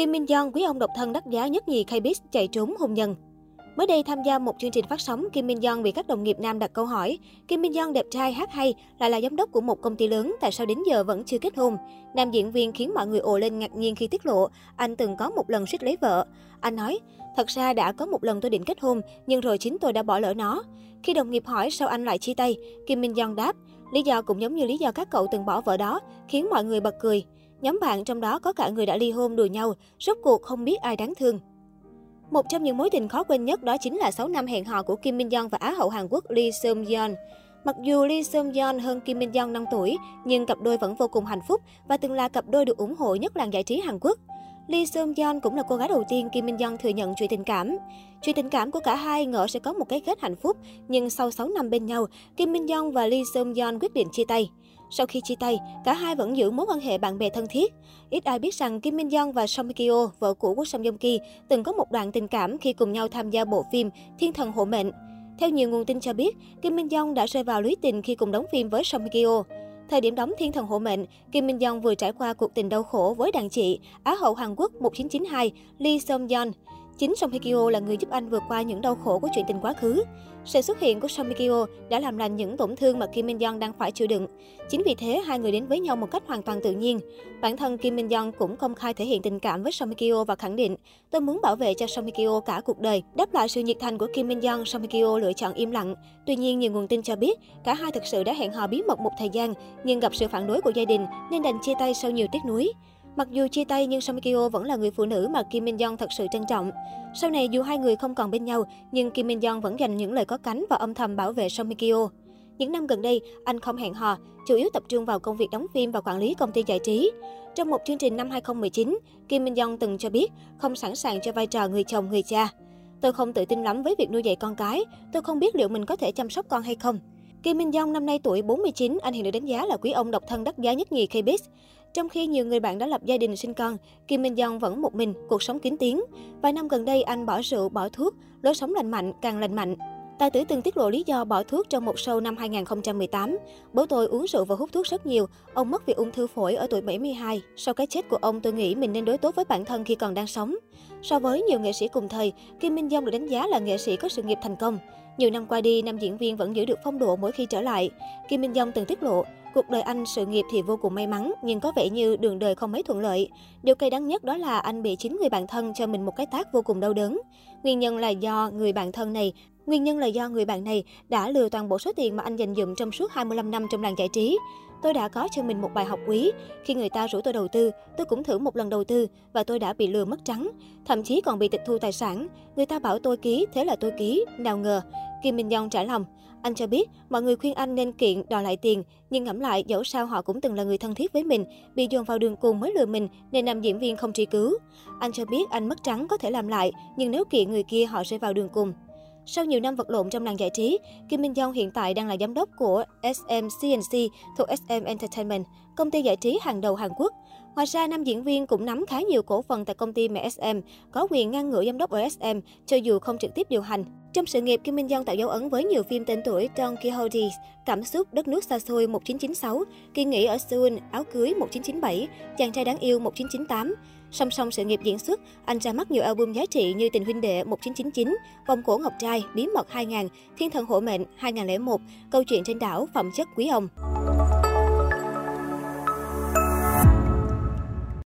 Kim Min Jong, quý ông độc thân đắt giá nhất nhì K-Biz chạy trốn hôn nhân. Mới đây tham gia một chương trình phát sóng, Kim Min Jong bị các đồng nghiệp nam đặt câu hỏi. Kim Min Jong đẹp trai, hát hay, lại là giám đốc của một công ty lớn, tại sao đến giờ vẫn chưa kết hôn? Nam diễn viên khiến mọi người ồ lên ngạc nhiên khi tiết lộ, anh từng có một lần suýt lấy vợ. Anh nói, thật ra đã có một lần tôi định kết hôn, nhưng rồi chính tôi đã bỏ lỡ nó. Khi đồng nghiệp hỏi sao anh lại chia tay, Kim Min Jong đáp, lý do cũng giống như lý do các cậu từng bỏ vợ đó, khiến mọi người bật cười. Nhóm bạn trong đó có cả người đã ly hôn đùa nhau, rốt cuộc không biết ai đáng thương. Một trong những mối tình khó quên nhất đó chính là 6 năm hẹn hò của Kim Min Young và Á hậu Hàn Quốc Lee Seung Yeon. Mặc dù Lee Seung Yeon hơn Kim Min Young 5 tuổi, nhưng cặp đôi vẫn vô cùng hạnh phúc và từng là cặp đôi được ủng hộ nhất làng giải trí Hàn Quốc. Lee Seung Yeon cũng là cô gái đầu tiên Kim Min Young thừa nhận chuyện tình cảm. Chuyện tình cảm của cả hai ngỡ sẽ có một cái kết hạnh phúc, nhưng sau 6 năm bên nhau, Kim Min Young và Lee Seung Yeon quyết định chia tay. Sau khi chia tay, cả hai vẫn giữ mối quan hệ bạn bè thân thiết. Ít ai biết rằng Kim Min Young và Song Hye Kyo, vợ cũ của Song Joong Ki, từng có một đoạn tình cảm khi cùng nhau tham gia bộ phim Thiên thần hộ mệnh. Theo nhiều nguồn tin cho biết, Kim Min Young đã rơi vào lưới tình khi cùng đóng phim với Song Hye Kyo. Thời điểm đóng Thiên thần hộ mệnh, Kim Min Jong vừa trải qua cuộc tình đau khổ với đàn chị, Á hậu Hàn Quốc 1992 Lee Seung Yeon. Chính Song Hye Kyo là người giúp anh vượt qua những đau khổ của chuyện tình quá khứ. Sự xuất hiện của Song Hye Kyo đã làm lành những tổn thương mà Kim Min Young đang phải chịu đựng. Chính vì thế, hai người đến với nhau một cách hoàn toàn tự nhiên. Bản thân Kim Min Young cũng công khai thể hiện tình cảm với Song Hye Kyo và khẳng định, tôi muốn bảo vệ cho Song Hye Kyo cả cuộc đời. Đáp lại sự nhiệt thành của Kim Min Young, Song Hye Kyo lựa chọn im lặng. Tuy nhiên, nhiều nguồn tin cho biết, cả hai thực sự đã hẹn hò bí mật một thời gian, nhưng gặp sự phản đối của gia đình nên đành chia tay sau nhiều tiếc nuối. Mặc dù chia tay nhưng Song Kyo vẫn là người phụ nữ mà Kim Min Young thật sự trân trọng. Sau này dù hai người không còn bên nhau, nhưng Kim Min Young vẫn dành những lời có cánh và âm thầm bảo vệ Song Kyo. Những năm gần đây, anh không hẹn hò, chủ yếu tập trung vào công việc đóng phim và quản lý công ty giải trí. Trong một chương trình năm 2019, Kim Min Young từng cho biết không sẵn sàng cho vai trò người chồng, người cha. Tôi không tự tin lắm với việc nuôi dạy con cái, tôi không biết liệu mình có thể chăm sóc con hay không. Kim Min Jong năm nay tuổi 49, anh hiện được đánh giá là quý ông độc thân đắt giá nhất nhì K-Biz. Trong khi nhiều người bạn đã lập gia đình sinh con, Kim Min Jong vẫn một mình, cuộc sống kín tiếng. Vài năm gần đây, anh bỏ rượu, bỏ thuốc, lối sống lành mạnh, càng lành mạnh. Tài tử từng tiết lộ lý do bỏ thuốc trong một show năm 2018. Bố tôi uống rượu và hút thuốc rất nhiều. Ông mất vì ung thư phổi ở tuổi 72. Sau cái chết của ông, tôi nghĩ mình nên đối tốt với bản thân khi còn đang sống. So với nhiều nghệ sĩ cùng thời, Kim Min Jong được đánh giá là nghệ sĩ có sự nghiệp thành công. Nhiều năm qua đi, nam diễn viên vẫn giữ được phong độ mỗi khi trở lại. Kim Minh Dông từng tiết lộ, cuộc đời anh sự nghiệp thì vô cùng may mắn, nhưng có vẻ như đường đời không mấy thuận lợi. Điều cay đắng nhất đó là anh bị chính người bạn thân cho mình một cái tác vô cùng đau đớn. Nguyên nhân là do người bạn thân này Nguyên nhân là do người bạn này đã lừa toàn bộ số tiền mà anh dành dụm trong suốt 25 năm trong làng giải trí. Tôi đã có cho mình một bài học quý. Khi người ta rủ tôi đầu tư, tôi cũng thử một lần đầu tư và tôi đã bị lừa mất trắng. Thậm chí còn bị tịch thu tài sản. Người ta bảo tôi ký, thế là tôi ký. Nào ngờ, Kim Minh Dong trả lòng. Anh cho biết, mọi người khuyên anh nên kiện đòi lại tiền, nhưng ngẫm lại dẫu sao họ cũng từng là người thân thiết với mình, bị dồn vào đường cùng mới lừa mình nên nam diễn viên không truy cứu. Anh cho biết anh mất trắng có thể làm lại, nhưng nếu kiện người kia họ sẽ vào đường cùng. Sau nhiều năm vật lộn trong làng giải trí, Kim Min-young hiện tại đang là giám đốc của SM CNC thuộc SM Entertainment, công ty giải trí hàng đầu Hàn Quốc. Ngoài ra, nam diễn viên cũng nắm khá nhiều cổ phần tại công ty MSM, có quyền ngăn ngửa giám đốc OSM, cho dù không trực tiếp điều hành. Trong sự nghiệp, Kim Minh Dân tạo dấu ấn với nhiều phim tên tuổi Don Quixote, Cảm xúc, Đất nước xa xôi 1996, Kỳ nghỉ ở Seoul, Áo cưới 1997, Chàng trai đáng yêu 1998. Song song sự nghiệp diễn xuất, anh ra mắt nhiều album giá trị như Tình huynh đệ 1999, Vòng cổ ngọc trai, Bí mật 2000, Thiên thần hộ mệnh 2001, Câu chuyện trên đảo, Phẩm chất quý ông.